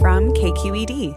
From KQED.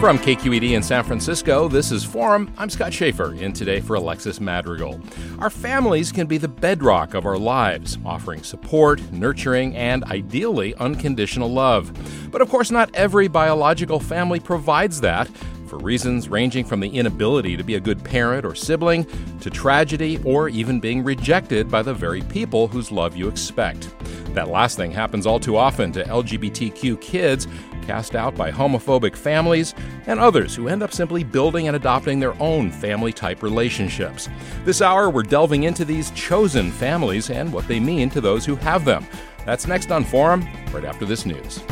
From KQED in San Francisco, this is Forum. I'm Scott Shafer, in today for Alexis Madrigal. Our families can be the bedrock of our lives, offering support, nurturing, and ideally unconditional love. But of course, not every biological family provides that for reasons ranging from the inability to be a good parent or sibling to tragedy or even being rejected by the very people whose love you expect. That last thing happens all too often to LGBTQ kids cast out by homophobic families, and others who end up simply building and adopting their own family type relationships. This hour, we're delving into these chosen families and what they mean to those who have them. That's next on Forum, right after this news.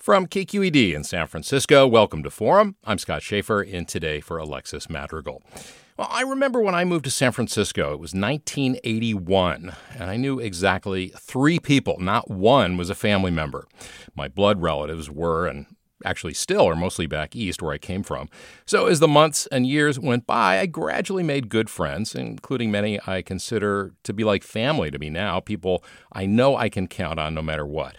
From KQED in San Francisco, welcome to Forum. I'm Scott Shafer, in today for Alexis Madrigal. Well, I remember when I moved to San Francisco, it was 1981, and I knew exactly three people, not one was a family member. My blood relatives were, and actually still are mostly back east where I came from. So as the months and years went by, I gradually made good friends, including many I consider to be like family to me now, people I know I can count on no matter what.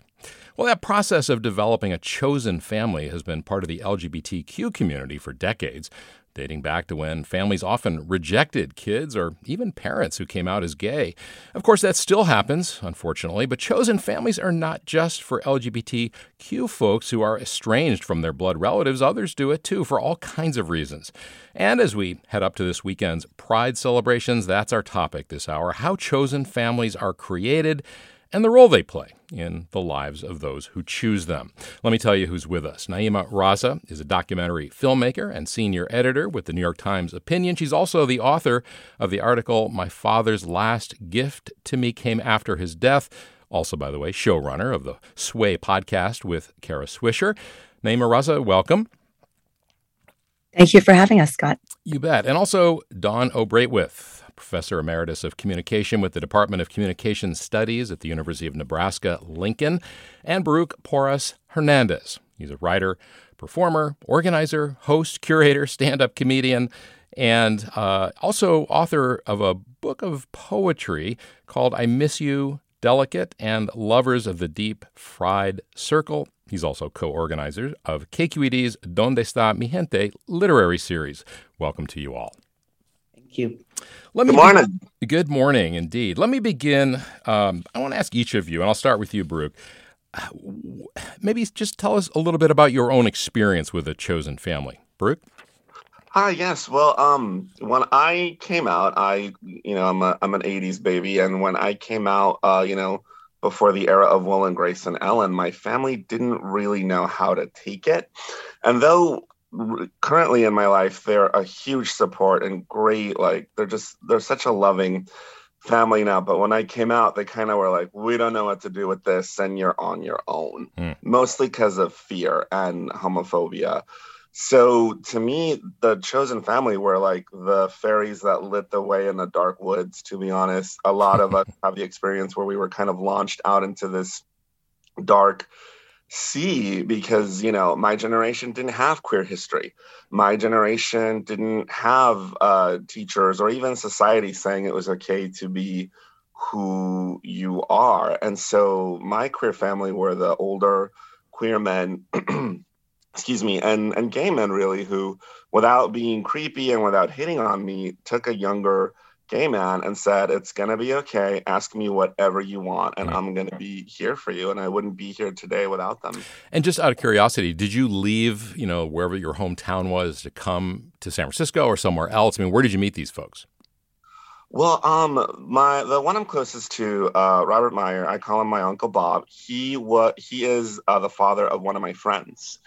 Well, that process of developing a chosen family has been part of the LGBTQ community for decades, dating back to when families often rejected kids or even parents who came out as gay. Of course, that still happens, unfortunately, but chosen families are not just for LGBTQ folks who are estranged from their blood relatives. Others do it too for all kinds of reasons. And as we head up to this weekend's Pride celebrations, that's our topic this hour how chosen families are created and the role they play in the lives of those who choose them. Let me tell you who's with us. Naima Raza is a documentary filmmaker and senior editor with the New York Times Opinion. She's also the author of the article My Father's Last Gift to Me Came After His Death. Also, by the way, showrunner of the Sway podcast with Kara Swisher. Naima Raza, welcome. Thank you for having us, Scott. You bet. And also Dawn O. Braithwaite Professor Emeritus of Communication with the Department of Communication Studies at the University of Nebraska Lincoln, and Baruch Porras Hernandez. He's a writer, performer, organizer, host, curator, stand up comedian, and uh, also author of a book of poetry called I Miss You, Delicate, and Lovers of the Deep Fried Circle. He's also co organizer of KQED's Donde Está Mi Gente literary series. Welcome to you all. Thank you. Let good morning. Be- good morning, indeed. Let me begin. Um, I want to ask each of you, and I'll start with you, Baruch. Maybe just tell us a little bit about your own experience with a chosen family, Baruch. Ah, yes. Well, um, when I came out, I, you know, I'm a, I'm an '80s baby, and when I came out, uh, you know, before the era of Will and Grace and Ellen, my family didn't really know how to take it, and though currently in my life they're a huge support and great like they're just they're such a loving family now but when i came out they kind of were like we don't know what to do with this and you're on your own. Mm. mostly because of fear and homophobia. So to me the chosen family were like the fairies that lit the way in the dark woods to be honest. A lot of us have the experience where we were kind of launched out into this dark see because you know my generation didn't have queer history. My generation didn't have uh, teachers or even society saying it was okay to be who you are. And so my queer family were the older queer men excuse me, and and gay men really who, without being creepy and without hitting on me, took a younger gay man and said, It's going to be okay. Ask me whatever you want, and I'm going to be here for you. And I wouldn't be here today without them. And just out of curiosity, did you leave, you know, wherever your hometown was to come to San Francisco or somewhere else? I mean, where did you meet these folks? Well, um, my the one I'm closest to, uh, Robert Meyer, I call him my uncle Bob. He what he is uh, the father of one of my friends.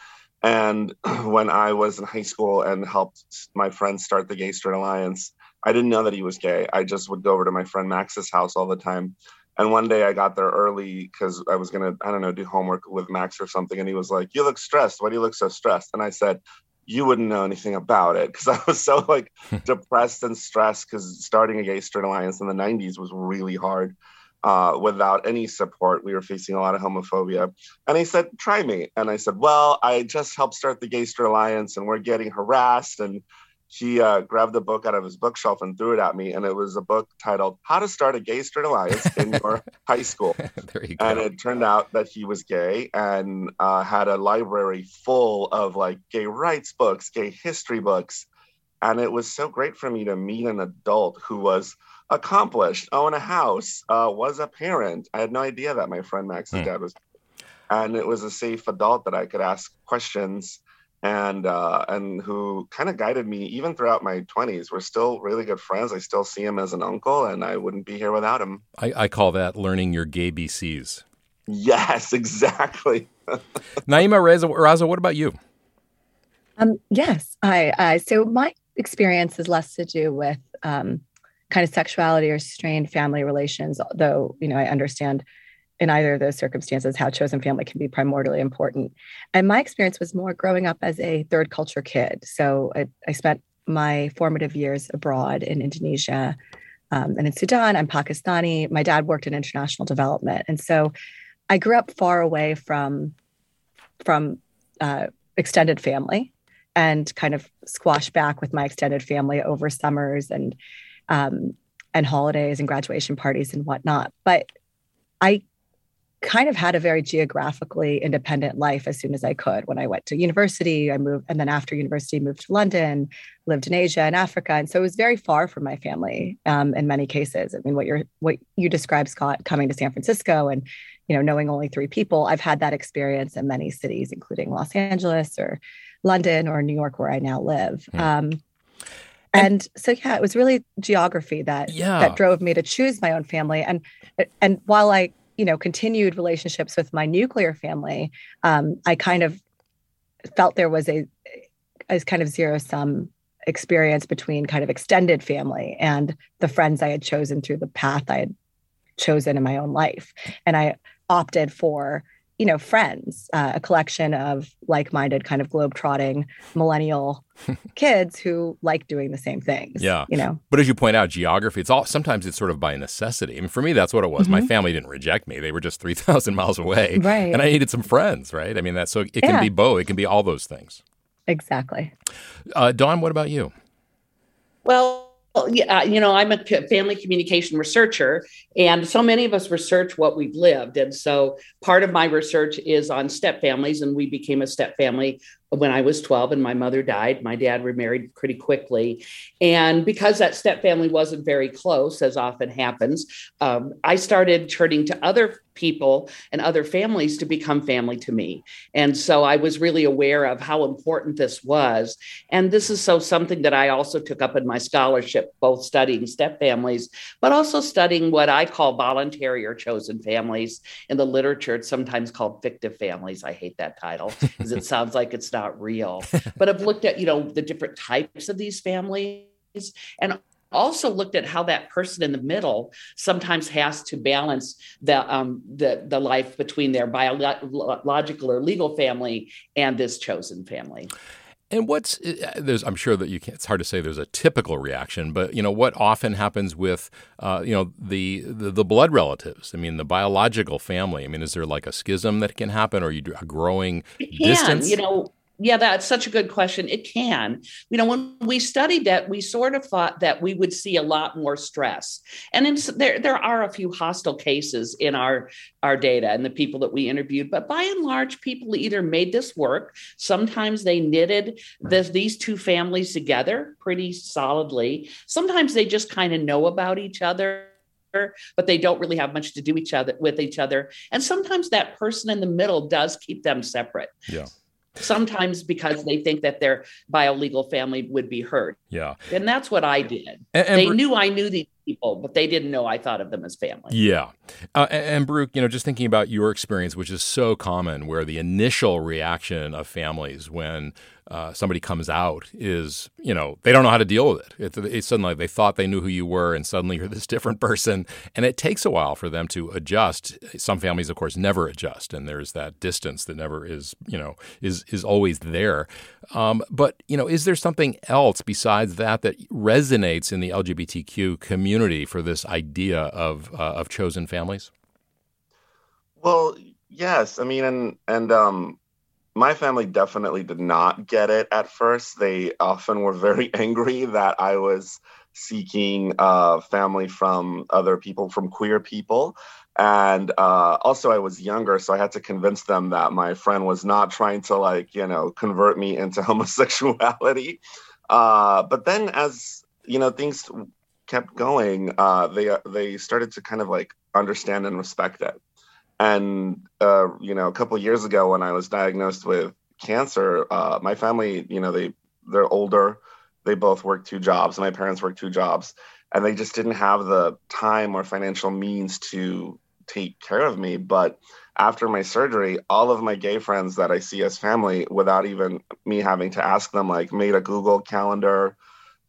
And when I was in high school and helped my friends start the Gay Straight Alliance, I didn't know that he was gay. I just would go over to my friend Max's house all the time. And one day I got there early because I was gonna, I don't know, do homework with Max or something. And he was like, "You look stressed. Why do you look so stressed?" And I said, "You wouldn't know anything about it," because I was so like depressed and stressed because starting a gay straight alliance in the '90s was really hard. Uh, without any support, we were facing a lot of homophobia. And he said, "Try me." And I said, "Well, I just helped start the Gay Straight Alliance, and we're getting harassed and." He uh, grabbed the book out of his bookshelf and threw it at me. And it was a book titled How to Start a Gay Straight Alliance in Your High School. there you go. And it turned out that he was gay and uh, had a library full of like gay rights books, gay history books. And it was so great for me to meet an adult who was accomplished, own a house, uh, was a parent. I had no idea that my friend Max's mm. dad was. And it was a safe adult that I could ask questions and uh, and who kind of guided me even throughout my 20s. We're still really good friends. I still see him as an uncle, and I wouldn't be here without him. I, I call that learning your gay BCs. Yes, exactly. Naima Reza, Raza, what about you? Um, yes, I, I so my experience is less to do with um, kind of sexuality or strained family relations, though you know I understand in either of those circumstances how chosen family can be primordially important. And my experience was more growing up as a third culture kid. So i, I spent my formative years abroad in indonesia um, and in sudan i'm pakistani. My dad worked in international development. And so i grew up far away from from uh, extended family and kind of squash back with my extended family over summers and um, and holidays and graduation parties and whatnot. But I kind of had a very geographically independent life as soon as I could. When I went to university, I moved, and then after university, moved to London, lived in Asia and Africa, and so it was very far from my family um, in many cases. I mean, what you're what you described, Scott, coming to San Francisco and you know knowing only three people, I've had that experience in many cities, including Los Angeles or London or New York, where I now live. Hmm. Um, and, and so yeah, it was really geography that yeah. that drove me to choose my own family. And and while I you know continued relationships with my nuclear family um, i kind of felt there was a as kind of zero sum experience between kind of extended family and the friends i had chosen through the path i had chosen in my own life. And i opted for you know friends uh, a collection of like-minded kind of globe-trotting millennial kids who like doing the same things yeah. you know? But as you point out geography it's all sometimes it's sort of by necessity. I mean for me that's what it was. Mm-hmm. my family didn't reject me. They were just 3000 miles away. Right. And i needed some friends right? I mean that's so it can yeah. be both. It can be all those things. Exactly. Uh, dawn what about you? Well yeah, you know, I'm a family communication researcher, and so many of us research what we've lived. And so part of my research is on step families, and we became a step family when I was 12 and my mother died. My dad remarried pretty quickly. And because that step family wasn't very close, as often happens, um, I started turning to other people and other families to become family to me. And so I was really aware of how important this was. And this is so something that I also took up in my scholarship, both studying step families, but also studying what I call voluntary or chosen families. In the literature, it's sometimes called fictive families. I hate that title because it sounds like it's not real. but I've looked at, you know, the different types of these families and also looked at how that person in the middle sometimes has to balance the um, the, the life between their biological or legal family and this chosen family. And what's uh, there's I'm sure that you can't, it's hard to say there's a typical reaction, but you know what often happens with uh, you know the, the, the blood relatives. I mean the biological family. I mean is there like a schism that can happen or you a growing can, distance? You know Yeah, that's such a good question. It can. You know, when we studied that, we sort of thought that we would see a lot more stress. And in, there, there are a few hostile cases in our, our data and the people that we interviewed, but by and large, people either made this work. Sometimes they knitted these two families together pretty solidly. Sometimes they just kind of know about each other but they don't really have much to do each other with each other and sometimes that person in the middle does keep them separate yeah sometimes because they think that their biolegal family would be hurt. Yeah. And that's what I did. And, and they knew I knew these people, but they didn't know I thought of them as family. Yeah. Uh, and, and Baruch, you know, just thinking about your experience, which is so common, where the initial reaction of families when uh, somebody comes out is, you know, they don't know how to deal with it. It's, it's suddenly they thought they knew who you were, and suddenly you're this different person, and it takes a while for them to adjust. Some families, of course, never adjust, and there's that distance that never is, you know, is is always there. Um, but you know, is there something else besides that that resonates in the LGBTQ community for this idea of uh, of chosen families? Well, yes. I mean, and and um, my family definitely did not get it at first. They often were very angry that I was seeking uh, family from other people, from queer people. And uh, also, I was younger, so I had to convince them that my friend was not trying to, like, you know, convert me into homosexuality. Uh, but then, as you know, things kept going, uh, they they started to kind of like understand and respect it. And uh, you know, a couple years ago, when I was diagnosed with cancer, uh, my family, you know, they they're older. They both work two jobs. My parents work two jobs, and they just didn't have the time or financial means to take care of me. But after my surgery, all of my gay friends that I see as family, without even me having to ask them, like made a Google calendar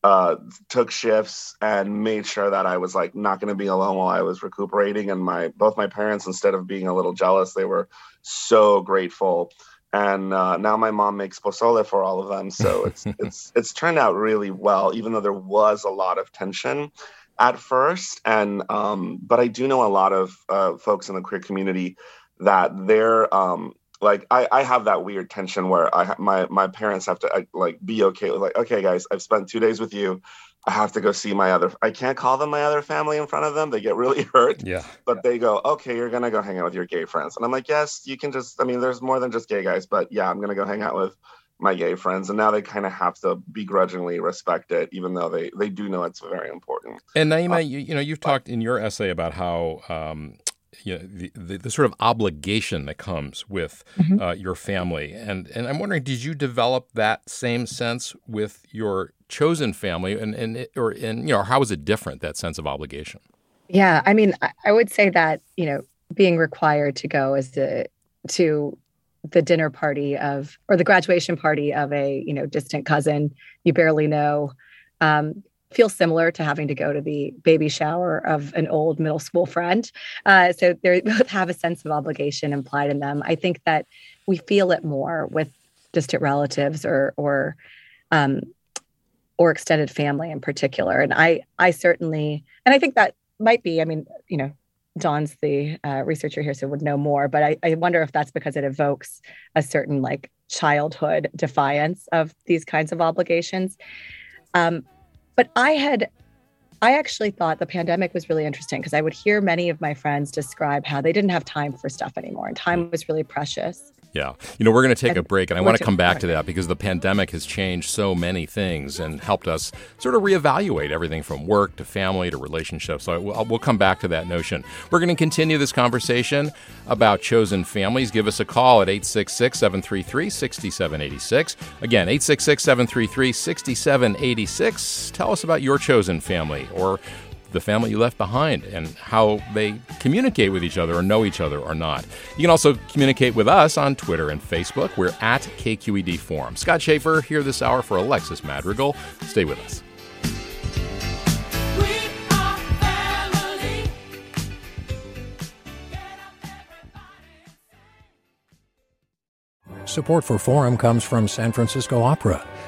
uh, took shifts and made sure that I was like not going to be alone while I was recuperating. And my both my parents, instead of being a little jealous, they were so grateful. And uh, now my mom makes pozole for all of them, so it's it's it's turned out really well, even though there was a lot of tension at first. And um, but I do know a lot of uh, folks in the queer community that they're um, like I, I have that weird tension where I my my parents have to like be okay with like okay guys I've spent two days with you. I have to go see my other I can't call them my other family in front of them. They get really hurt. Yeah. But they go okay you're gonna go hang out with your gay friends. And I'm like yes you can just I mean there's more than just gay guys but yeah I'm gonna go hang out with my gay friends. And now they kind of have to begrudgingly respect it even though they they do know it's very important. And Naima uh, you, you know you've talked in your essay about how um, you know, the, the, the, sort of obligation that comes with mm-hmm. uh, your family. And, and I'm wondering, did you develop that same sense with your chosen family? And, and, or, and, you know, how is it different, that sense of obligation? Yeah. I mean, I would say that, you know, being required to go as the, to the dinner party of, or the graduation party of a, you know, distant cousin you barely know, um, feels similar to having to go to the baby shower of an old middle school friend. Uh, so they both have a sense of obligation implied in them. I think that we feel it more with distant relatives or or um, or extended family in particular. And I I certainly and I think that might be. I mean, you know, Dawn's the uh, researcher here, so would know more. But I, I wonder if that's because it evokes a certain like childhood defiance of these kinds of obligations. Um, but I had, I actually thought the pandemic was really interesting because I would hear many of my friends describe how they didn't have time for stuff anymore and time was really precious. Yeah. You know, we're going to take a break, and I want to come back to that because the pandemic has changed so many things and helped us sort of reevaluate everything from work to family to relationships. So we'll come back to that notion. We're going to continue this conversation about chosen families. Give us a call at 866 733 6786. Again, 866 733 6786. Tell us about your chosen family or the family you left behind and how they communicate with each other or know each other or not. You can also communicate with us on Twitter and Facebook. We're at KQED Forum. Scott Shafer here this hour for Alexis Madrigal. Stay with us. Support for Forum comes from San Francisco Opera.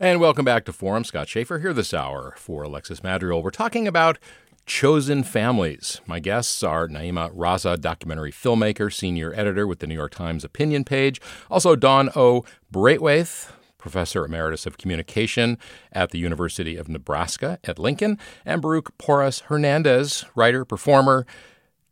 And welcome back to Forum. Scott Shafer here this hour for Alexis Madrigal. We're talking about chosen families. My guests are Naima Raza, documentary filmmaker, senior editor with the New York Times opinion page. Also, Dawn O. Braithwaite, professor emeritus of communication at the University of Nebraska at Lincoln, and Baruch Porras Hernandez, writer, performer,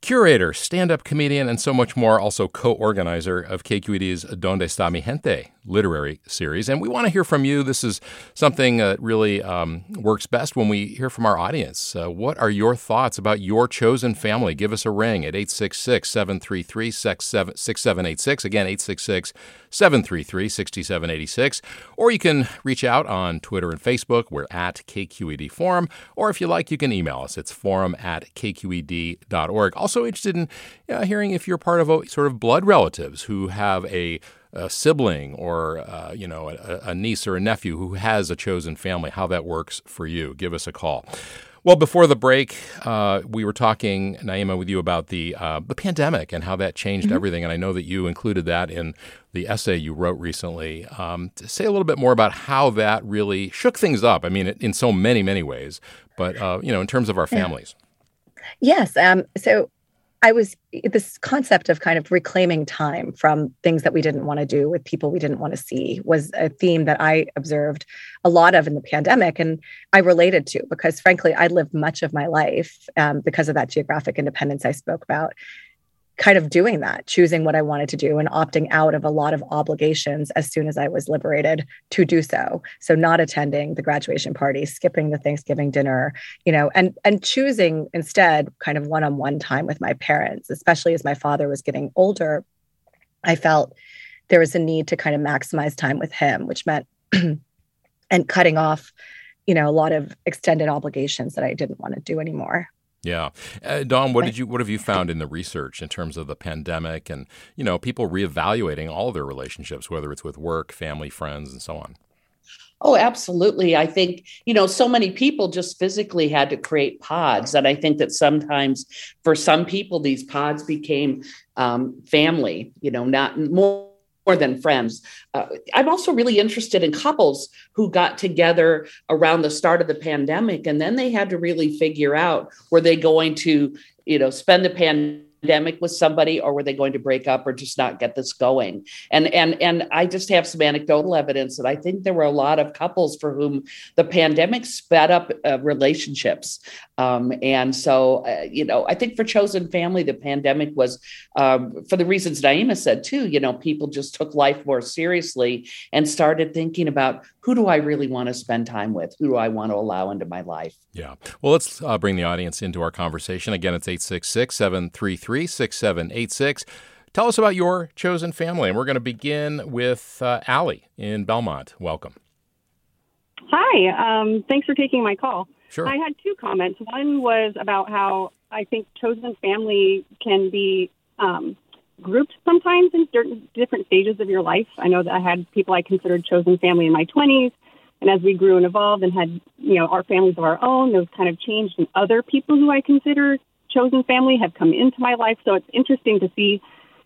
curator, stand up comedian, and so much more, also co organizer of KQED's Donde Está Mi Gente literary series. And we want to hear from you. This is something that really um, works best when we hear from our audience. Uh, what are your thoughts about your chosen family? Give us a ring at 866 733 6786. Again, 866 733 6786. Or you can reach out on Twitter and Facebook. We're at KQED Forum. Or if you like, you can email us. It's forum at kqed.org. Also, interested in uh, hearing if you're part of a, sort of blood relatives who have a a sibling or uh, you know a, a, niece or a nephew who has a chosen family, how that works for you. Give us a call. Well, before the break, uh, we were talking, Naima, with you about the uh, the pandemic and how that changed mm-hmm. everything. And I know that you included that in the essay you wrote recently. Um, to say a little bit more about how that really shook things up. I mean, in so many, many ways, but uh, you know, in terms of our families. Yes. Um, so I was this concept of kind of reclaiming time from things that we didn't want to do with people we didn't want to see was a theme that I observed a lot of in the pandemic. And I related to because, frankly, I lived much of my life um, because of that geographic independence I spoke about kind of doing that, choosing what I wanted to do and opting out of a lot of obligations as soon as I was liberated to do so. So not attending the graduation party, skipping the Thanksgiving dinner, you know, and and choosing instead kind of one-on-one time with my parents, especially as my father was getting older. I felt there was a need to kind of maximize time with him, which meant and cutting off, you know, a lot of extended obligations that I didn't want to do anymore. Yeah, uh, Dawn, what did you what have you found in the research in terms of the pandemic and you know people reevaluating all their relationships, whether it's with work, family, friends, and so on? Oh, absolutely. I think, you know, so many people just physically had to create pods. And I think that sometimes for some people, these pods became um, family, you know, not more more than friends. Uh, I'm also really interested in couples who got together around the start of the pandemic and then they had to really figure out were they going to, you know, spend the pandemic pandemic with somebody or were they going to break up or just not get this going? And and and i just have some anecdotal evidence that i think there were a lot of couples for whom the pandemic sped up uh, relationships. Um, and so uh, you know i think for chosen family the pandemic was um, for the reasons naima said too you know people just took life more seriously and started thinking about who do i really want to spend time with who do i want to allow into my life yeah well let's uh, bring the audience into our conversation again it's 866 733 6786. Tell us about your chosen family. And we're going to begin with uh, Allie in Belmont. Welcome. Hi. Um, thanks for taking my call. Sure. I had two comments. One was about how I think chosen family can be um, grouped sometimes in certain different stages of your life. I know that I had people I considered chosen family in my 20s. And as we grew and evolved and had, you know, our families of our own, those kind of changed. And other people who I consider chosen family have come into my life. So it's interesting to see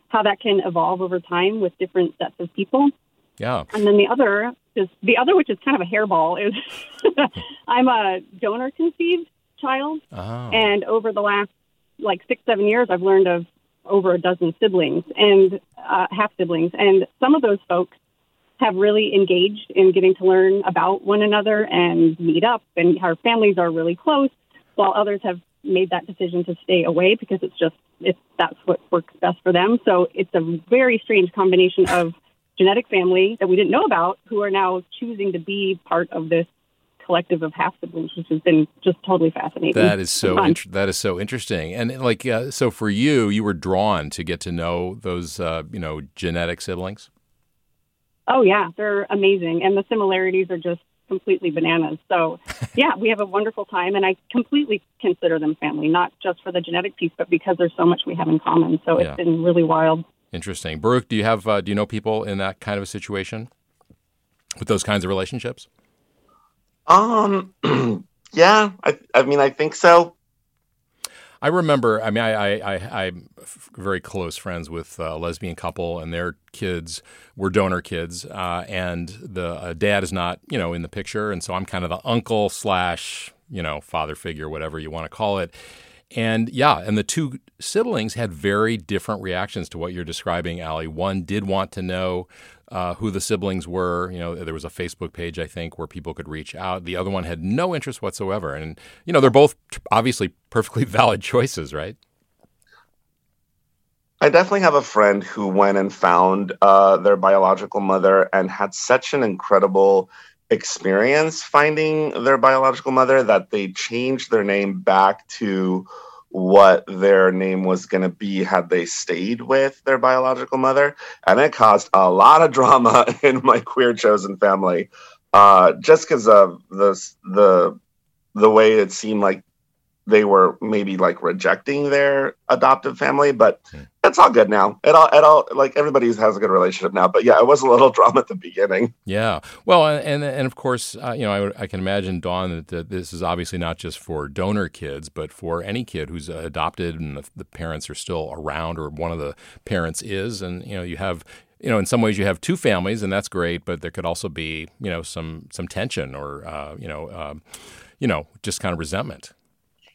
how that can evolve over time with different sets of people. Yeah. And then the other is the other, which is kind of a hairball, is I'm a donor conceived child. Oh. And over the last like six, seven years, I've learned of over a dozen siblings and uh, half siblings. And some of those folks have really engaged in getting to learn about one another and meet up, and our families are really close, while others have made that decision to stay away because it's just it's that's what works best for them. So it's a very strange combination of genetic family that we didn't know about who are now choosing to be part of this collective of half siblings, which has been just totally fascinating. That is so int- that is so interesting. And like uh, so for you, you were drawn to get to know those uh, you know genetic siblings. Oh yeah, they're amazing, and the similarities are just completely bananas. So, yeah, we have a wonderful time, and I completely consider them family, not just for the genetic piece, but because there's so much we have in common. So Yeah. it's been really wild. Interesting. Baruch, do you have uh, do you know people in that kind of a situation with those kinds of relationships? Um, yeah, I, I mean, I think so. I remember. I mean, I, I, I'm very close friends with a lesbian couple, and their kids were donor kids, uh, and the uh, dad is not, you know, in the picture, and so I'm kind of the uncle slash, you know, father figure, whatever you want to call it. And yeah, and the two siblings had very different reactions to what you're describing, Allie. One did want to know uh, who the siblings were. You know, there was a Facebook page, I think, where people could reach out. The other one had no interest whatsoever. And, you know, they're both obviously perfectly valid choices, right? I definitely have a friend who went and found uh, their biological mother and had such an incredible experience finding their biological mother that they changed their name back to what their name was going to be had they stayed with their biological mother. And it caused a lot of drama in my queer chosen family uh, just because of the, the, the way it seemed like they were maybe like rejecting their adoptive family, but it's all good now. It all, it all, like everybody has a good relationship now. But yeah, it was a little drama at the beginning. Yeah. Well, and and of course, uh, you know, I, I can imagine, Dawn, that, that this is obviously not just for donor kids, but for any kid who's adopted and the, the parents are still around, or one of the parents is, and you know, you have. You know, in some ways, you have two families, and that's great. But there could also be, you know, some some tension, or uh, you know, um, you know, just kind of resentment.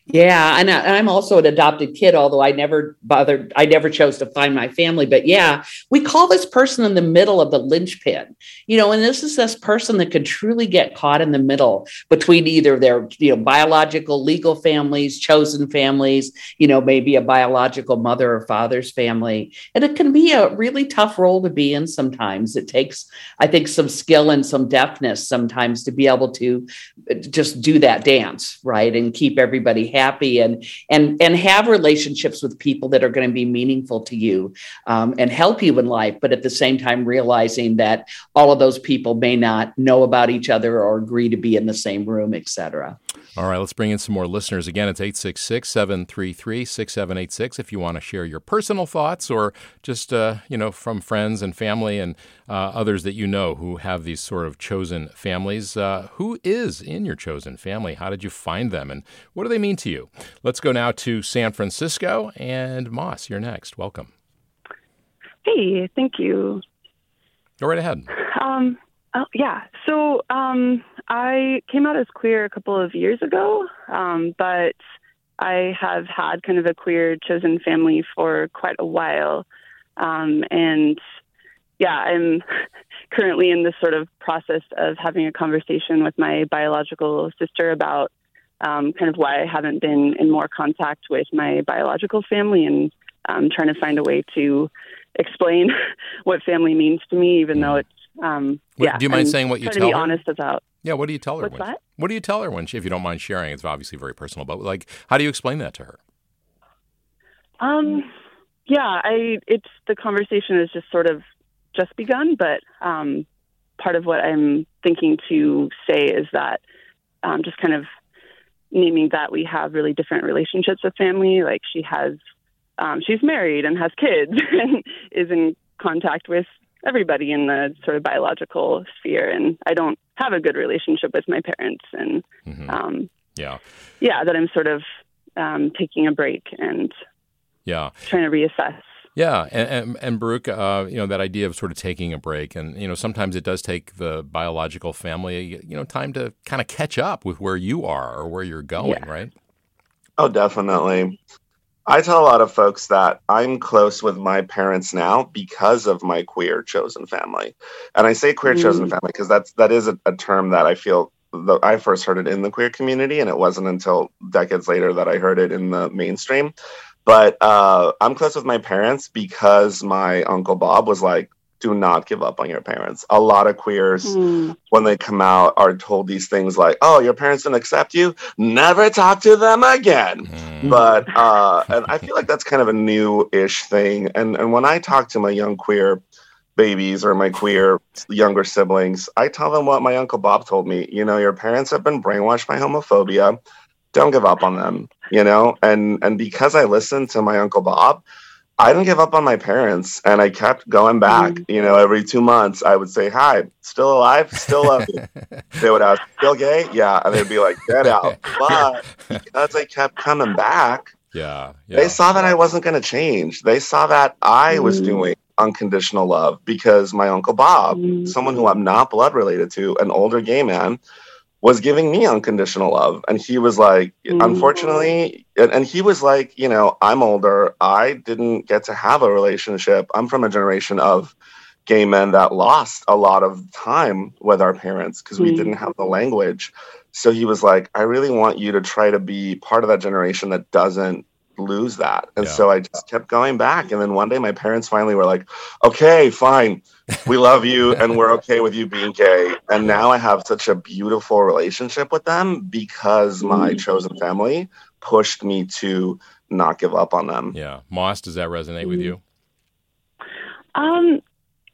Yeah, and, I, I'm also an adopted kid, although I never bothered, I never chose to find my family. But yeah, we call this person in the middle of the linchpin, you know, and this is this person that could truly get caught in the middle between either their, you know, biological legal families, chosen families, you know, maybe a biological mother or father's family. And it can be a really tough role to be in sometimes. It takes, I think, some skill and some deftness sometimes to be able to just do that dance right and keep everybody happy and and and have relationships with people that are going to be meaningful to you um, and help you in life but at the same time realizing that all of those people may not know about each other or agree to be in the same room etc All right, let's bring in some more listeners. Again, it's 866 733 6786 if you want to share your personal thoughts or just, uh, you know, from friends and family and others that you know who have these sort of chosen families. Uh, who is in your chosen family? How did you find them? And what do they mean to you? Let's go now to San Francisco. And Moss, you're next. Welcome. Hey, thank you. Go right ahead. Um, oh, yeah. So um, I came out as queer a couple of years ago, um, but I have had kind of a queer chosen family for quite a while. Um, and yeah, I'm currently in this sort of process of having a conversation with my biological sister about um, kind of why I haven't been in more contact with my biological family and um, trying to find a way to explain what family means to me, even though it's um, What- yeah. do you mind I'm saying what you tell to be her? honest about. Yeah, what do you tell her? What's when, that? What do you tell her when she, if you don't mind sharing? It's obviously very personal, but like, how do you explain that to her? Um, yeah, I it's the conversation is just sort of just begun, but um, part of what I'm thinking to say is that um, just kind of naming that we have really different relationships with family. Like she has, um, she's married and has kids and is in contact with everybody in the sort of biological sphere, and I don't have a good relationship with my parents, and Mhm. um, Yeah. yeah, that I'm sort of um, taking a break and Yeah. trying to reassess. Yeah, and and, and Baruch, uh, you know that idea of sort of taking a break, and you know sometimes it does take the biological family, you know, time to kind of catch up with where you are or where you're going, Yeah. right? Oh, definitely. I tell a lot of folks that I'm close with my parents now because of my queer chosen family. And I say queer mm. chosen family because that's that is a, a term that I feel that I first heard it in the queer community, and it wasn't until decades later that I heard it in the mainstream. But uh, I'm close with my parents because my uncle Bob was like, do not give up on your parents. A lot of queers, mm. when they come out, are told these things like, "Oh, your parents didn't accept you. Never talk to them again." Mm. But uh, and I feel like that's kind of a new-ish thing. And and when I talk to my young queer babies or my queer younger siblings, I tell them what my uncle Bob told me. You know, your parents have been brainwashed by homophobia. Don't give up on them. You know, and and because I listened to my uncle Bob I didn't give up on my parents and I kept going back. Mm. You know, every two months I would say, Hi, still alive, still love you. they would ask, Still gay? Yeah. And they'd be like, Get out. But because I kept coming back, yeah, yeah. they saw that I wasn't going to change. They saw that I mm. was doing unconditional love because my Uncle Bob, mm. someone who I'm not blood related to, an older gay man, was giving me unconditional love. And he was like, mm-hmm. unfortunately, and, and, he was like, you know, I'm older. I didn't get to have a relationship. I'm from a generation of gay men that lost a lot of time with our parents because mm-hmm. we didn't have the language. So he was like, I really want you to try to be part of that generation that doesn't lose that. And yeah. so I just kept going back. And then one day my parents finally were like, okay, fine. We love you and we're okay with you being gay. And now I have such a beautiful relationship with them because my mm. chosen family pushed me to not give up on them. Yeah. Moss, does that resonate with you? Um,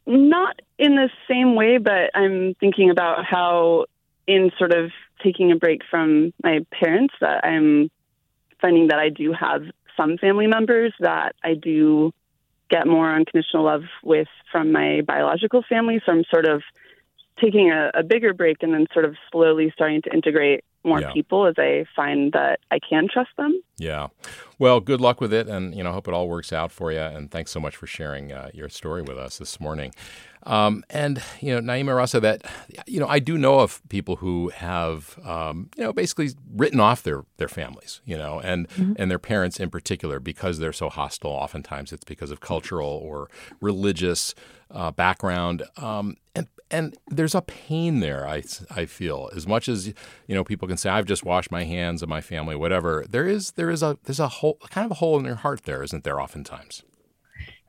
not in the same way, but I'm thinking about how in sort of taking a break from my parents that I'm finding that I do have some family members that I do get more unconditional love with from my biological family. So I'm sort of taking a, a bigger break and then sort of slowly starting to integrate more yeah. people as I find that I can trust them. Yeah. Well, good luck with it, and you know, I hope it all works out for you. And thanks so much for sharing uh, your story with us this morning. Um, and you know, Naima Raza, that you know, I do know of people who have um, you know basically written off their their families, you know, and mm-hmm. and their parents in particular because they're so hostile. Oftentimes, it's because of cultural or religious uh, background. Um, and and there's a pain there. I, I feel as much as you know people can say I've just washed my hands of my family, whatever. There is there is a there's a hole kind of a hole in your heart there, isn't there? Oftentimes.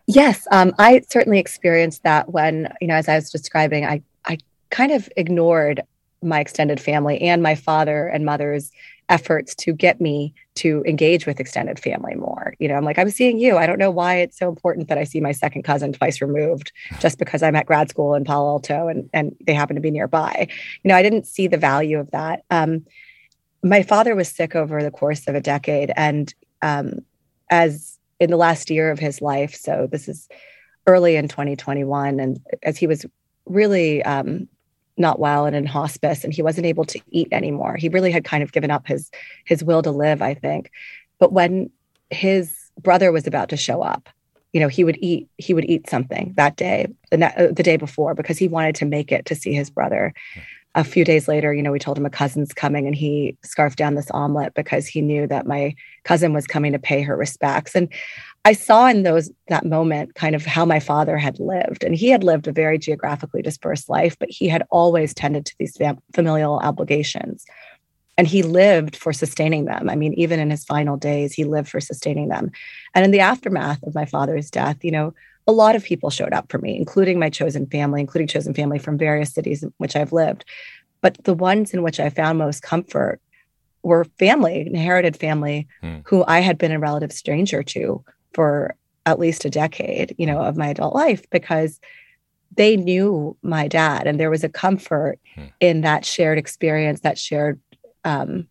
Yes, um, I certainly experienced that when you know as I was describing, I I kind of ignored my extended family and my father and mother's efforts to get me to engage with extended family more. You know, I'm like, I'm seeing you. I don't know why it's so important that I see my second cousin twice removed just because I'm at grad school in Palo Alto and, and they happen to be nearby. You know, I didn't see the value of that. Um, my father was sick over the course of a decade. And um, as in the last year of his life, so this is early in 2021, and as he was really um, not well and in hospice and he wasn't able to eat anymore. He really had kind of given up his his will to live i think. But when his brother was about to show up you know he would eat he would eat something that day the, uh, the day before because he wanted to make it to see his brother. A few days later you know we told him a cousin's coming and he scarfed down this omelet because he knew that my cousin was coming to pay her respects. And I saw in those that moment kind of how my father had lived, and he had lived a very geographically dispersed life, but he had always tended to these fam- familial obligations, and he lived for sustaining them. I mean, even in his final days, he lived for sustaining them. And in the aftermath of my father's death, you know, a lot of people showed up for me, including my chosen family, including chosen family from various cities in which I've lived. But the ones in which I found most comfort were family, inherited family, hmm. who I had been a relative stranger to for at least a decade, you know, of my adult life because they knew my dad and there was a comfort hmm. in that shared experience, that shared um,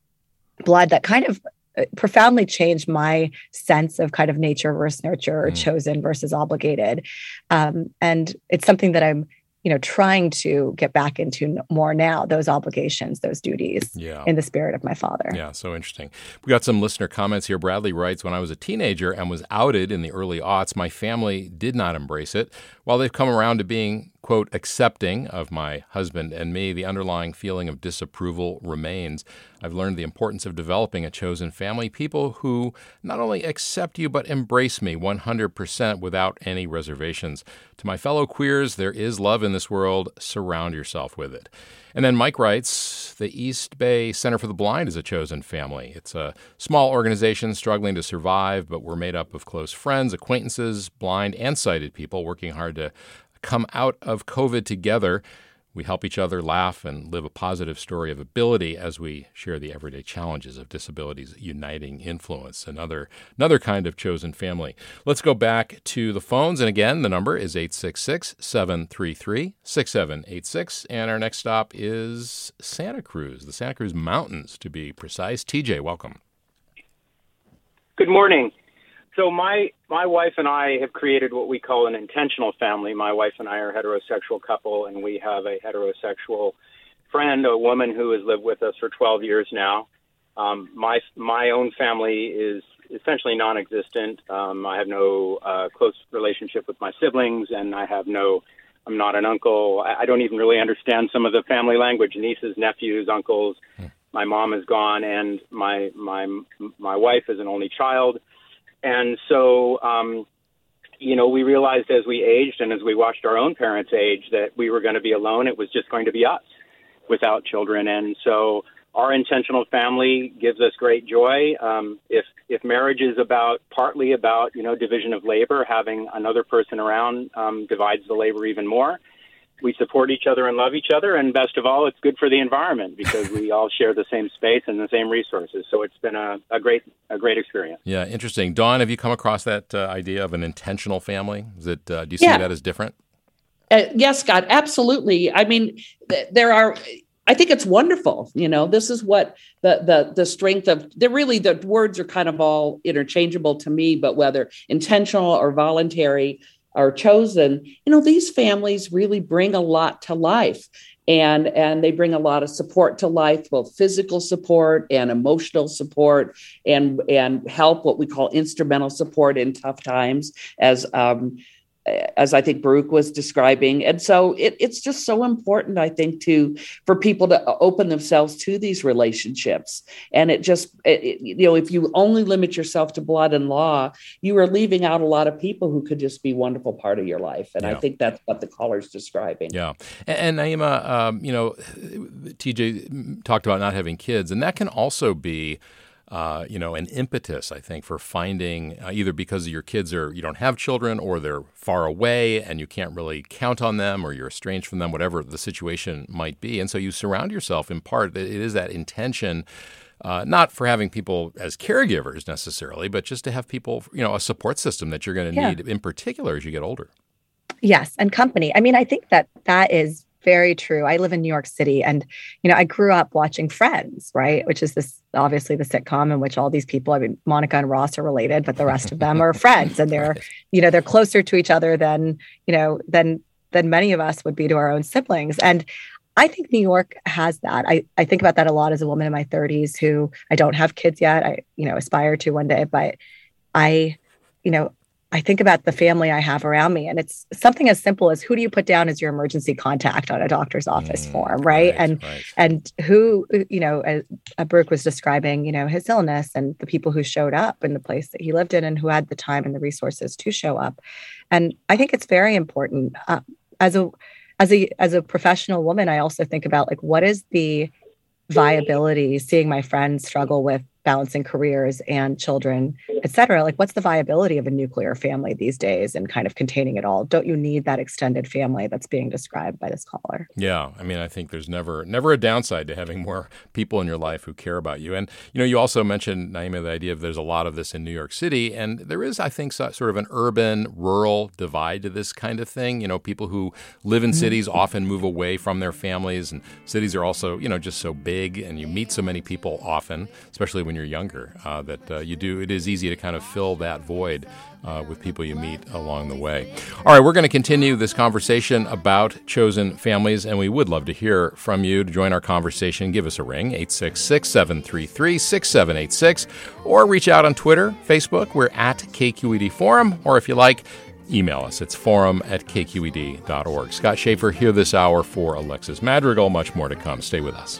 blood that kind of uh, profoundly changed my sense of kind of nature versus nurture or hmm. chosen versus obligated. Um, and it's something that I'm you know trying to get back into more now those obligations those duties yeah. in the spirit of my father. Yeah so interesting. We got some listener comments here. Bradley writes when i was a teenager and was outed in the early aughts my family did not embrace it while they've come around to being quote, accepting of my husband and me, the underlying feeling of disapproval remains. I've learned the importance of developing a chosen family, people who not only accept you, but embrace me 100% without any reservations. To my fellow queers, there is love in this world. Surround yourself with it. And then Mike writes The East Bay Center for the Blind is a chosen family. It's a small organization struggling to survive, but we're made up of close friends, acquaintances, blind and sighted people working hard to come out of COVID together. We help each other laugh and live a positive story of ability as we share the everyday challenges of disabilities uniting influence. Another another kind of chosen family. Let's go back to the phones and again the number is 866-733-6786 and our next stop is Santa Cruz, the Santa Cruz Mountains to be precise. TJ, welcome. Good morning. So my my wife and I have created what we call an intentional family. My wife and I are a heterosexual couple, and we have a heterosexual friend, a woman who has lived with us for 12 years now. Um, my my own family is essentially non-existent. Um, I have no uh, close relationship with my siblings, and I have no. I'm not an uncle. I, I don't even really understand some of the family language: nieces, nephews, uncles. Hmm. My mom is gone, and my my my wife is an only child. And so, um, you know, we realized as we aged and as we watched our own parents age that we were going to be alone. It was just going to be us without children. And so our intentional family gives us great joy. Um, if if marriage is about partly about you know division of labor, having another person around um, divides the labor even more we support each other and love each other, and best of all, it's good for the environment because we all share the same space and the same resources. So it's been a, a great a great experience. Yeah, interesting. Dawn, have you come across that uh, idea of an intentional family? Is it uh, do you see yeah. that as different? Uh, yes, Scott, absolutely. I mean, th- there are. I think it's wonderful. You know, this is what the the the strength of. They're really the words are kind of all interchangeable to me, but whether intentional or voluntary are chosen you know these families really bring a lot to life. And and they bring a lot of support to life both physical support and emotional support and and help what we call instrumental support in tough times as um, as I think Baruch was describing. And so it, it's just so important, I think, to for people to open themselves to these relationships. And it just, it, you know, if you only limit yourself to blood and law, you are leaving out a lot of people who could just be wonderful part of your life. And yeah. I think that's what the caller's describing. Yeah. And, and Naima, um, you know, TJ talked about not having kids, and that can also be uh, you know, an impetus, I think, for finding uh, either because your kids are you don't have children or they're far away and you can't really count on them or you're estranged from them, whatever the situation might be, and so you surround yourself in part. It is that intention. Uh, not for having people as caregivers necessarily, but just to have people, you know, a support system that you're going to yeah. need in particular as you get older. Yes, and company. I mean, I think that that is very true. I live in New York City and you know, I grew up watching Friends, right? Which is this obviously the sitcom in which all these people, I mean, Monica and Ross are related, but the rest of them are friends and they're, you know, they're closer to each other than, you know, than than many of us would be to our own siblings. And I think New York has that. I, I think about that a lot as a woman in my 30s who I don't have kids yet. I, you know, aspire to one day, but I, you know, I think about the family I have around me, and it's something as simple as who do you put down as your emergency contact on a doctor's office mm, form, right? right and right. and who you know, as Baruch was describing, you know, his illness and the people who showed up in the place that he lived in and who had the time and the resources to show up, and I think it's very important uh, as a as a as a professional woman. I also think about like what is the viability seeing my friends struggle with balancing careers and children, et cetera. Like, what's the viability of a nuclear family these days and kind of containing it all? Don't you need that extended family that's being described by this caller? Yeah. I mean, I think there's never, never a downside to having more people in your life who care about you. And, you know, you also mentioned, Naima, the idea of there's a lot of this in New York City. And there is, I think, sort of an urban rural divide to this kind of thing. You know, people who live in mm-hmm. cities often move away from their families. And cities are also, you know, just so big and you meet so many people often, especially when when you're younger. Uh, that uh, you do. It is easy to kind of fill that void uh, with people you meet along the way. All right, we're going to continue this conversation about chosen families, and we would love to hear from you. To join our conversation, give us a ring, 866 733 6786, or reach out on Twitter, Facebook. We're at KQED Forum, or if you like, email us. It's forum at kqed.org. Scott Shafer here this hour for Alexis Madrigal. Much more to come. Stay with us.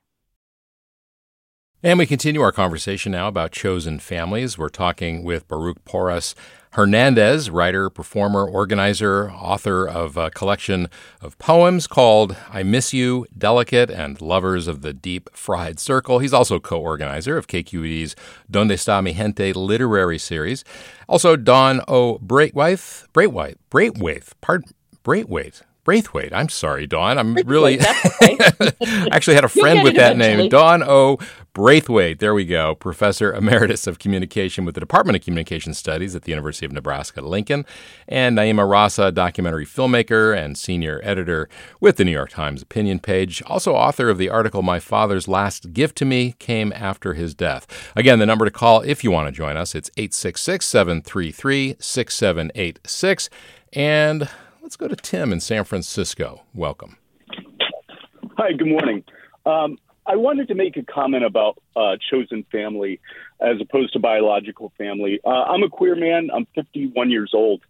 And we continue our conversation now about chosen families. We're talking with Baruch Porras Hernandez, writer, performer, organizer, author of a collection of poems called I Miss You, Delicate, and Lovers of the Deep Fried Circle. He's also co organizer of KQED's Donde Está Mi Gente literary series. Also, Dawn O. Braithwaite, Braithwaite, Braithwaite, pardon, Braithwaite. Braithwaite. I'm sorry, Dawn. I'm really actually had a friend with that eventually. name, Dawn O. Braithwaite. There we go. Professor Emeritus of Communication with the Department of Communication Studies at the University of Nebraska Lincoln, and Naima Raza, documentary filmmaker and senior editor with the New York Times opinion page. Also author of the article "My Father's Last Gift to Me Came After His Death." Again, the number to call if you want to join us it's 866-733-6786 and Let's go to Tim in San Francisco. Welcome. Hi, good morning. Um, I wanted to make a comment about uh, chosen family as opposed to biological family. Uh, I'm a queer man. I'm 51 years old.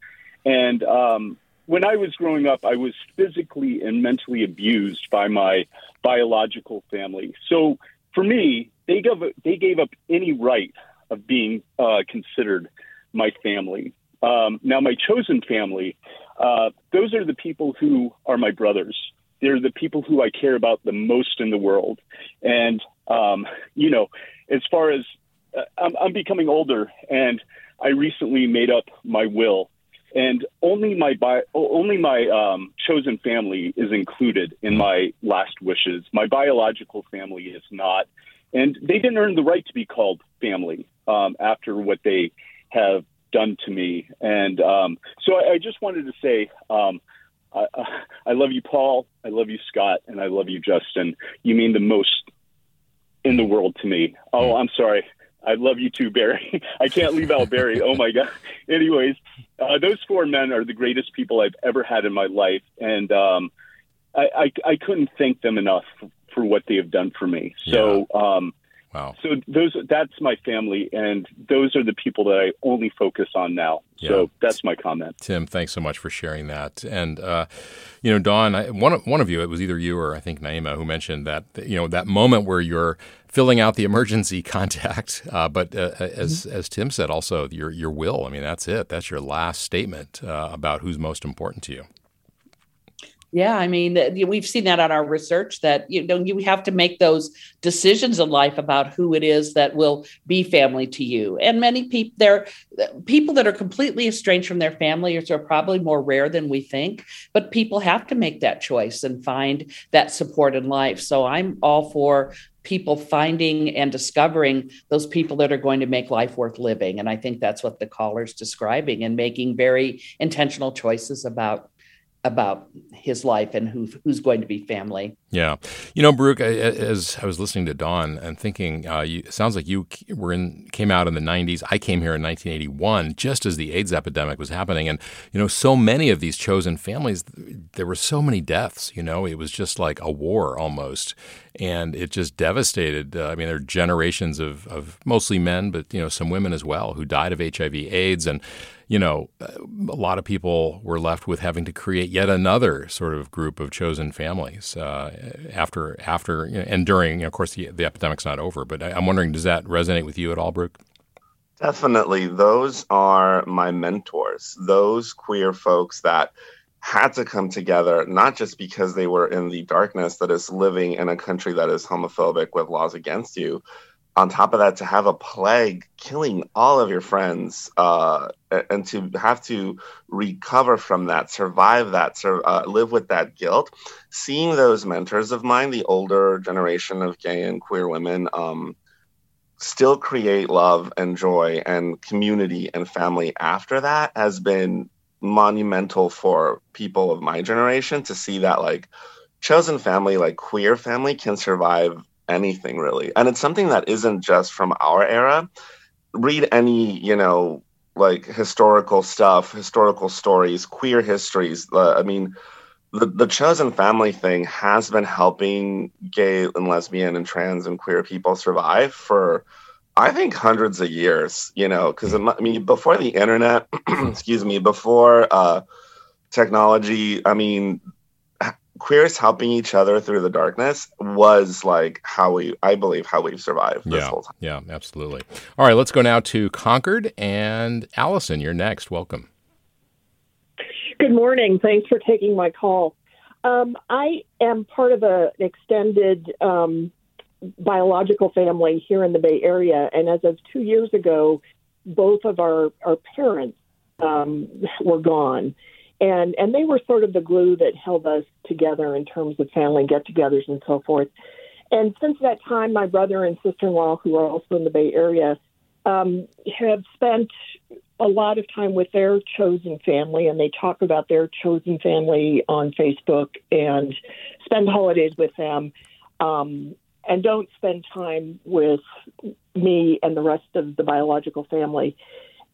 And um, when I was growing up, I was physically and mentally abused by my biological family. So for me, they gave, they gave up any right of being uh, considered my family. Um, now, my chosen family, uh, those are the people who are my brothers. They're the people who I care about the most in the world. And, um, you know, as far as uh, I'm, I'm becoming older, and I recently made up my will, and only my bi- only my um, chosen family is included in my last wishes. My biological family is not, and they didn't earn the right to be called family um, after what they have done to me. And um, so I, I, just wanted to say, I, I, love you, Paul. I love you, Scott, and I love you, Justin. You mean the most in the world to me. Oh, I'm sorry. I love you too, Barry. I can't leave out Barry. Oh my God. Anyways, uh, those four men are the greatest people I've ever had in my life, and um, I, I, I couldn't thank them enough for what they have done for me. So yeah. um, Wow. So those that's my family, and those are the people that I only focus on now. Yeah. So that's my comment. Tim, thanks so much for sharing that. And uh, you know, Dawn, I, one one of you, it was either you or I think Naima who mentioned that you know that moment where you're filling out the emergency contact. Uh, but uh, as mm-hmm. as Tim said, also your your will. I mean, that's it. That's your last statement uh, about who's most important to you. Yeah, I mean, we've seen that on our research that you know you have to make those decisions in life about who it is that will be family to you. And many people, there, uh, people that are completely estranged from their families are probably more rare than we think. But people have to make that choice and find that support in life. So I'm all for people finding and discovering those people that are going to make life worth living. And I think that's what the caller's describing and making very intentional choices about about his life and who, who's going to be family. Yeah, you know, Baruch, as I was listening to Dawn and thinking, uh, you, it sounds like you were in came out in the '90s. I came here in 1981, just as the AIDS epidemic was happening, and you know, so many of these chosen families, there were so many deaths. You know, it was just like a war almost, and it just devastated. Uh, I mean, there are generations of, of mostly men, but you know, some women as well who died of HIV/AIDS, and you know, a lot of people were left with having to create yet another sort of group of chosen families uh, after after you know, and during. You know, of course, the, the epidemic's not over, but I, I'm wondering, does that resonate with you at all, Baruch? Definitely. Those are my mentors, those queer folks that had to come together, not just because they were in the darkness that is living in a country that is homophobic with laws against you. On top of that, to have a plague killing all of your friends uh, and to have to recover from that, survive that, sur- uh, live with that guilt, seeing those mentors of mine, the older generation of gay and queer women, um, still create love and joy and community and family after that has been monumental for people of my generation to see that like chosen family like queer family can survive anything really. And it's something that isn't just from our era. Read any you know like historical stuff historical stories queer histories. Uh, i mean the, the chosen family thing has been helping gay and lesbian and trans and queer people survive for i think hundreds of years you know because i mean before the internet excuse me before uh, technology i mean queers helping each other through the darkness was like how we i believe how we've survived this yeah, whole time. Yeah absolutely. All right let's go now to concord and allison you're next. Welcome. Good morning. Thanks for taking my call. Um, I am part of a, an extended um, biological family here in the Bay Area, and as of two years ago, both of our our parents um, were gone, and and they were sort of the glue that held us together in terms of family get-togethers and so forth. And since that time, my brother and sister-in-law, who are also in the Bay Area, um, have spent a lot of time with their chosen family, and they talk about their chosen family on Facebook and spend holidays with them, um, and don't spend time with me and the rest of the biological family.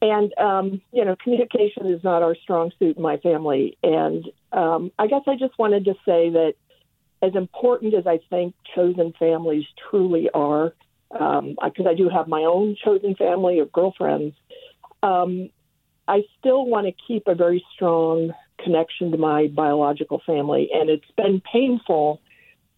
And um, you know, communication is not our strong suit in my family. And um, I guess I just wanted to say that, as important as I think chosen families truly are, because I do have my own chosen family of girlfriends um, I still want to keep a very strong connection to my biological family, and it's been painful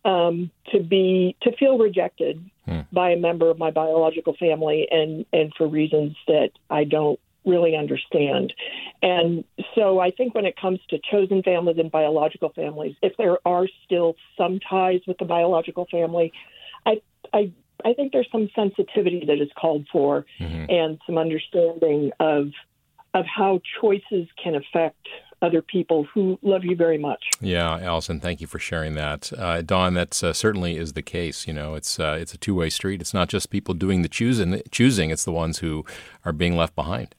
um, to be to feel rejected Hmm. by a member of my biological family, and and for reasons that I don't really understand. And so I think when it comes to chosen families and biological families, if there are still some ties with the biological family, I I I think there's some sensitivity that is called for and some understanding of of how choices can affect other people who love you very much. Yeah, Allison, thank you for sharing that. Uh, Dawn, that uh, certainly is the case. You know, it's uh, it's a two way street. It's not just people doing the choosing, choosing. It's the ones who are being left behind.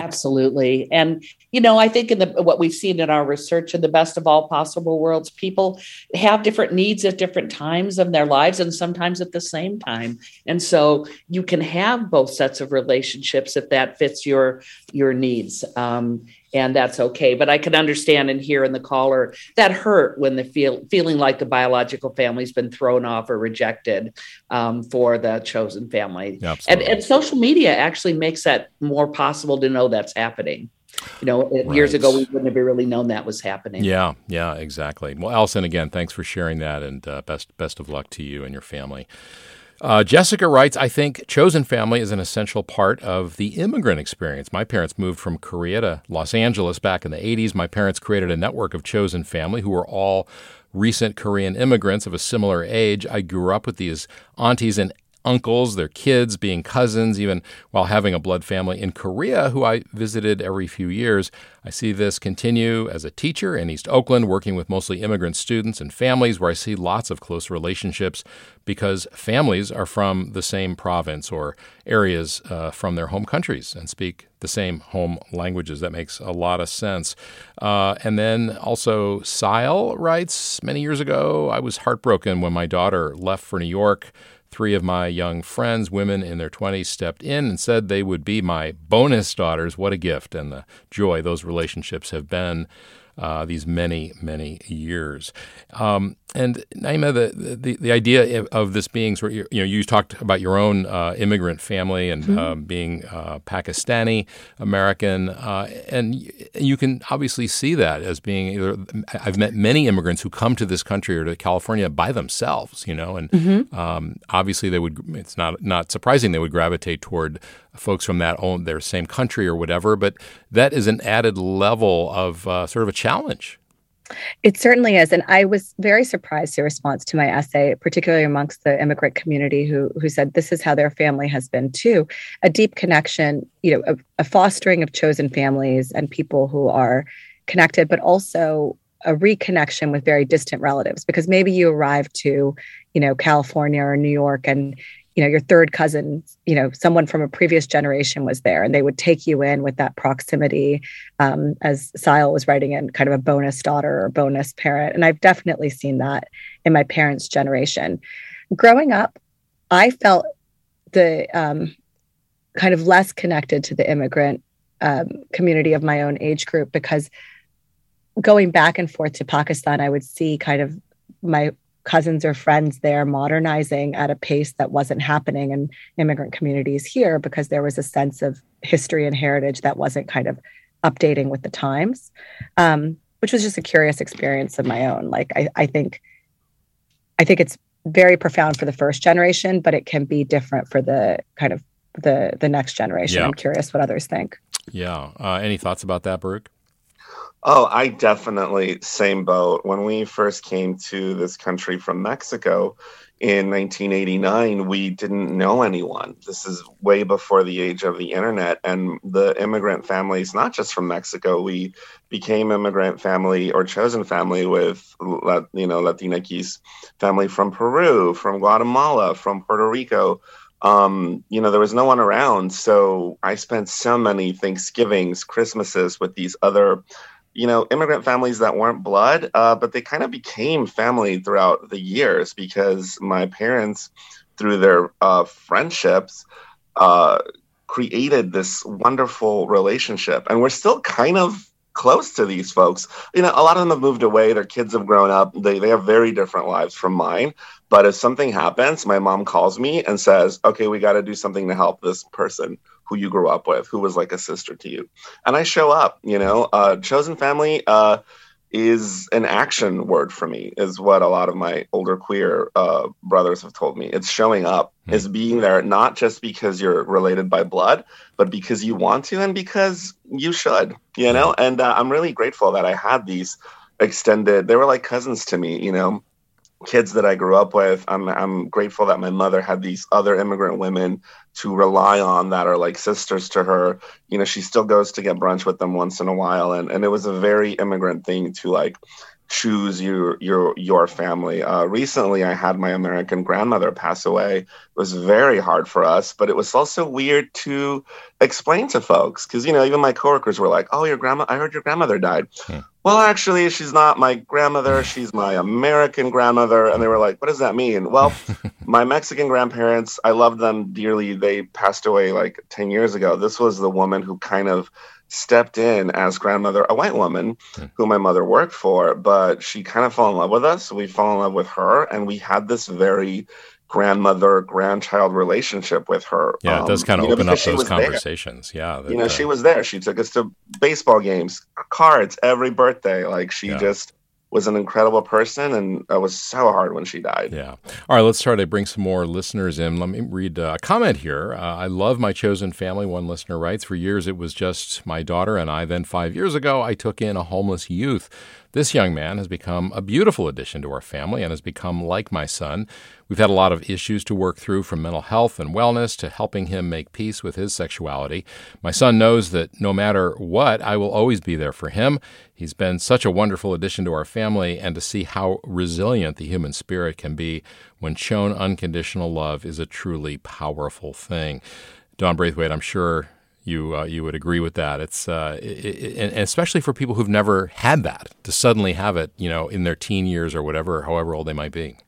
Absolutely. And, you know, I think in the what we've seen in our research in the best of all possible worlds, people have different needs at different times of their lives and sometimes at the same time. And so you can have both sets of relationships if that fits your your needs. Um, and that's okay. But I can understand and hear in the caller that hurt when the feel feeling like the biological family's been thrown off or rejected um, for the chosen family. And, Absolutely. and social media actually makes that more possible to know that's happening. You know, years ago we wouldn't have really known that was happening. Yeah, yeah, exactly. Well, Allison, again, thanks for sharing that, and uh, best best of luck to you and your family. Uh, Jessica writes, I think chosen family is an essential part of the immigrant experience. My parents moved from Korea to Los Angeles back in the 80s. My parents created a network of chosen family who were all recent Korean immigrants of a similar age. I grew up with these aunties and uncles, their kids being cousins, even while having a blood family in Korea who I visited every few years. I see this continue as a teacher in East Oakland, working with mostly immigrant students and families, where I see lots of close relationships because families are from the same province or areas uh, from their home countries and speak the same home languages. That makes a lot of sense. Uh, and then also, Sile writes Many years ago, I was heartbroken when my daughter left for New York. Three of my young friends, women in their 20s, stepped in and said they would be my bonus daughters. What a gift and the joy those relationships have been. Uh, these many, many years. Um, and Naima, the, the, the idea of this being sort of, you know, you talked about your own uh, immigrant family and mm-hmm. uh, being uh, Pakistani American, uh, and you can obviously see that as being. Either, I've met many immigrants who come to this country or to California by themselves, you know, and mm-hmm. um, obviously they would. It's not not surprising they would gravitate toward folks from that own their same country or whatever, but that is an added level of uh, sort of a challenge it certainly is. And I was very surprised the response to my essay, particularly amongst the immigrant community who who said this is how their family has been too. A deep connection, you know, a, a fostering of chosen families and people who are connected, but also a reconnection with very distant relatives because maybe you arrived to you know california or new york and you know your third cousin you know someone from a previous generation was there and they would take you in with that proximity um, as Sile was writing in kind of a bonus daughter or bonus parent. And i've definitely seen that in my parents generation. Growing up i felt the um, kind of less connected to the immigrant um, community of my own age group because going back and forth to pakistan i would see kind of my cousins or friends there modernizing at a pace that wasn't happening in immigrant communities here because there was a sense of history and heritage that wasn't kind of updating with the times um, which was just a curious experience of my own like I, I think i think it's very profound for the first generation but it can be different for the kind of the the next generation yeah. i'm curious what others think yeah uh, any thoughts about that Baruch? Oh, I definitely same boat. When we first came to this country from Mexico in 1989, we didn't know anyone. This is way before the age of the internet and the immigrant families, not just from Mexico, we became immigrant family or chosen family with you know Latinx family from Peru, from Guatemala, from Puerto Rico. Um, you know, there was no one around, so I spent so many Thanksgivings, Christmases with these other you know, immigrant families that weren't blood, uh, but they kind of became family throughout the years because my parents, through their uh, friendships, uh, created this wonderful relationship. And we're still kind of close to these folks. You know, a lot of them have moved away, their kids have grown up, they, they have very different lives from mine. But if something happens, my mom calls me and says, okay, we got to do something to help this person who you grew up with, who was like a sister to you. And I show up, you know, uh, chosen family uh, is an action word for me, is what a lot of my older queer uh, brothers have told me. It's showing up, mm-hmm. is being there, not just because you're related by blood, but because you want to and because you should, you know? Hmm. And uh, I'm really grateful that I had these extended, they were like cousins to me, you know? kids that I grew up with. I'm I'm grateful that my mother had these other immigrant women to rely on that are like sisters to her. You know, she still goes to get brunch with them once in a while, and and it was a very immigrant thing to like choose your your your family. Uh, recently, I had my American grandmother pass away. It was very hard for us, but it was also weird to explain to folks because you know even my coworkers were like, "Oh, your grandma! I heard your grandmother died." Hmm. Well, actually, she's not my grandmother. She's my American grandmother. And they were like, "What does that mean?" Well, my Mexican grandparents, I loved them dearly. They passed away like ten years ago. This was the woman who kind of stepped in as grandmother, a white woman hmm. who my mother worked for, but she kind of fell in love with us. We fell in love with her, and we had this very grandmother grandchild relationship with her. Yeah, it does kind of um, open know, up those conversations. There. Yeah, that, you know, uh, she was there. She took us to baseball games, cards every birthday. Like she yeah. just was an incredible person, and it was so hard when she died. Yeah. All right, let's try to bring some more listeners in. Let me read a comment here. Uh, I love my chosen family. One listener writes, "For years it was just my daughter and I. Then five years ago, I took in a homeless youth." This young man has become a beautiful addition to our family and has become like my son. We've had a lot of issues to work through from mental health and wellness to helping him make peace with his sexuality. My son knows that no matter what, I will always be there for him. He's been such a wonderful addition to our family, and to see how resilient the human spirit can be when shown unconditional love is a truly powerful thing. Dawn Braithwaite, I'm sure you uh, you would agree with that. It's uh, it, it, and especially for people who've never had that to suddenly have it, you know, in their teen years or whatever, however old they might be.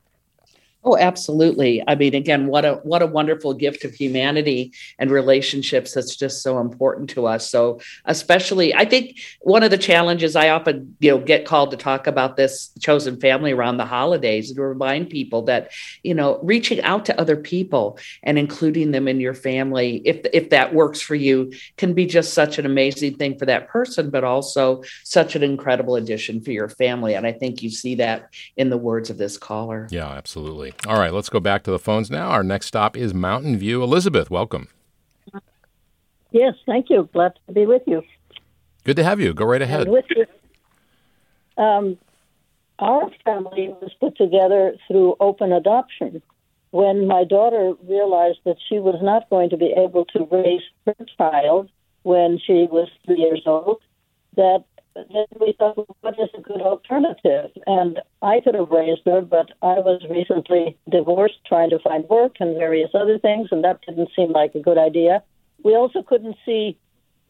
Oh, absolutely. I mean, again, what a what a wonderful gift of humanity and relationships that's just so important to us. So, especially, I think one of the challenges I often, you know, get called to talk about this chosen family around the holidays to remind people that, you know, reaching out to other people and including them in your family, if if that works for you, can be just such an amazing thing for that person, but also such an incredible addition for your family. And I think you see that in the words of this caller. Yeah, absolutely. All right, let's go back to the phones now. Our next stop is Mountain View. Elizabeth, welcome. Yes, thank you. Glad to be with you. Good to have you. Go right ahead. And with you. Um, our family was put together through open adoption. When my daughter realized that she was not going to be able to raise her child when she was three years old, that then we thought, well, what is a good alternative? And I could have raised her, but I was recently divorced, trying to find work and various other things, and that didn't seem like a good idea. We also couldn't see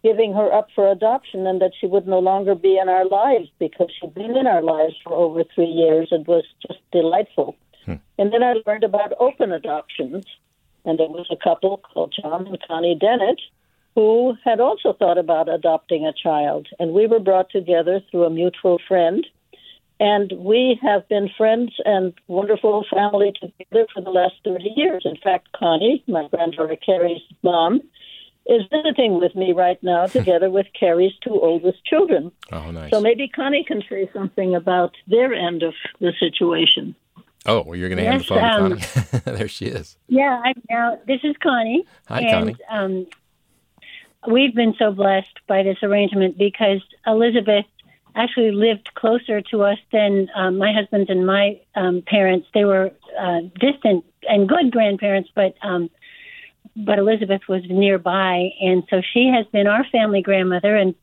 giving her up for adoption and that she would no longer be in our lives because she'd been in our lives for over three years. It was just delightful. Hmm. And then I learned about open adoptions, and there was a couple called John and Connie Dennett who had also thought about adopting a child. And we were brought together through a mutual friend. And we have been friends and wonderful family together for the last 30 years. In fact, Connie, my granddaughter Carrie's mom, is visiting with me right now together with Carrie's two oldest children. Oh, nice. So maybe Connie can say something about their end of the situation. Oh, well, you're going to yes, hand the phone um, to Connie. there she is. Yeah, I, now this is Connie. Hi, and, Connie. Um, we've been so blessed by this arrangement because Elizabeth actually lived closer to us than um, my husband's and my um, parents. They were uh, distant and good grandparents, but um, but Elizabeth was nearby, and so she has been our family grandmother. And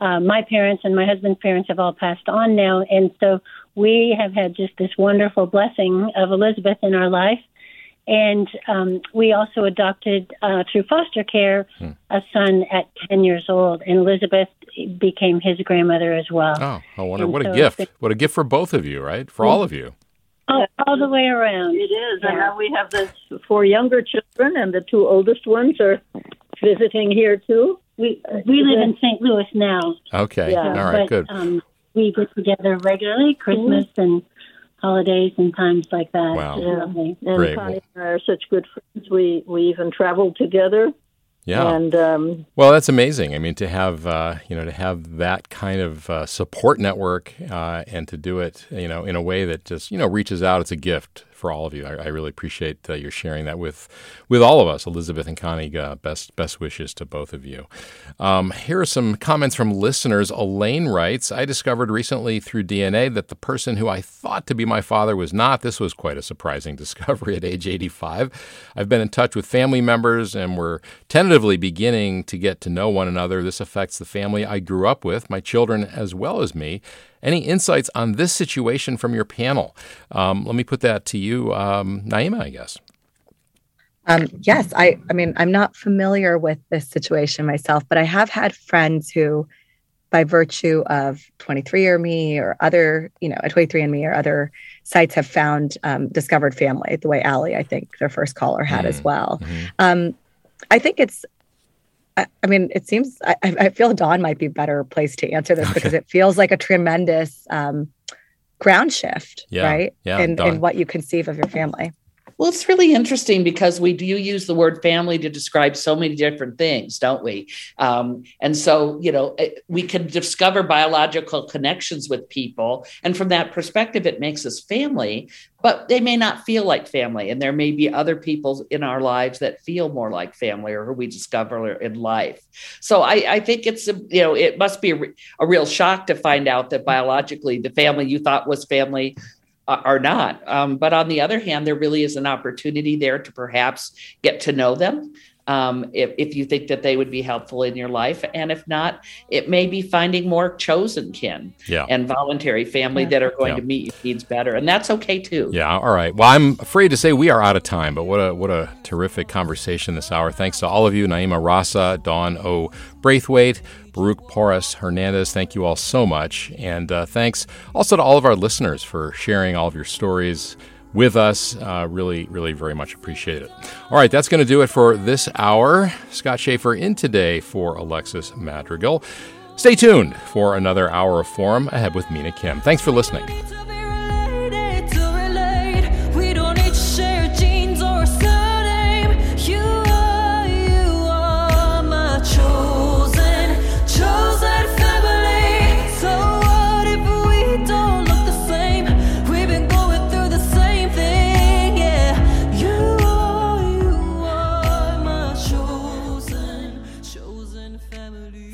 uh, my parents and my husband's parents have all passed on now, and so we have had just this wonderful blessing of Elizabeth in our life. And um, we also adopted uh, through foster care hmm. a son at 10 years old, and Elizabeth became his grandmother as well. Oh, I wonder and what so a gift! What a gift for both of you, right? For all of you. All, all the way around. It is. Yeah. And now we have the four younger children, and the two oldest ones are visiting here too. We we live in St. Louis now. Okay. Yeah. All right. But, good. Um, we get together regularly, Christmas mm-hmm. and holidays and times like that. Wow. Yeah. And Great. Connie and I are such good friends. We we even traveled together. Yeah. And um, well, that's amazing. I mean, to have uh, you know to have that kind of uh, support network uh, and to do it you know in a way that just you know reaches out. It's a gift for all of you. I, I really appreciate uh, your sharing that with with all of us. Elizabeth and Connie, uh, best best wishes to both of you. Um, here are some comments from listeners. Elaine writes, "I discovered recently through DNA that the person who I thought to be my father was not. This was quite a surprising discovery at age 85. I've been in touch with family members and we're tentatively beginning to get to know one another. This affects the family I grew up with, my children as well as me." Any insights on this situation from your panel? Um, let me put that to you, um, Naima, I guess. Um, yes, I, I mean, I'm not familiar with this situation myself, but I have had friends who, by virtue of 23andMe or other, you know, a 23andMe or other sites have found um, discovered family, the way Allie, I think their first caller had mm as well. Mm-hmm. Um, I think it's I, I mean, it seems I, I, feel Dawn might be better placed to answer this okay. because it feels like a tremendous um, ground shift, yeah. right? Yeah, in, in what you conceive of your family. Well, it's really interesting because we do use the word family to describe so many different things, don't we? Um, and so, you know, we can discover biological connections with people. And from that perspective, it makes us family, but they may not feel like family. And there may be other people in our lives that feel more like family or who we discover in life. So I, I think it's, a, you know, it must be a, a real shock to find out that biologically the family you thought was family are not. Um, but on the other hand, there really is an opportunity there to perhaps get to know them. Um, if, if you think that they would be helpful in your life. And if not, it may be finding more chosen kin yeah. and voluntary family yeah. that are going yeah. to meet your needs better. And that's okay too. Yeah. All right. Well, I'm afraid to say we are out of time, but what a, what a terrific conversation this hour. Thanks to all of you, Naima Raza, Dawn O. Braithwaite, Baruch Porras Hernandez, thank you all so much. And uh, thanks also to all of our listeners for sharing all of your stories with us. Uh, really, really very much appreciate it. All right, that's going to do it for this hour. Scott Shafer in today for Alexis Madrigal. Stay tuned for another hour of Forum ahead with Mina Kim. Thanks for listening.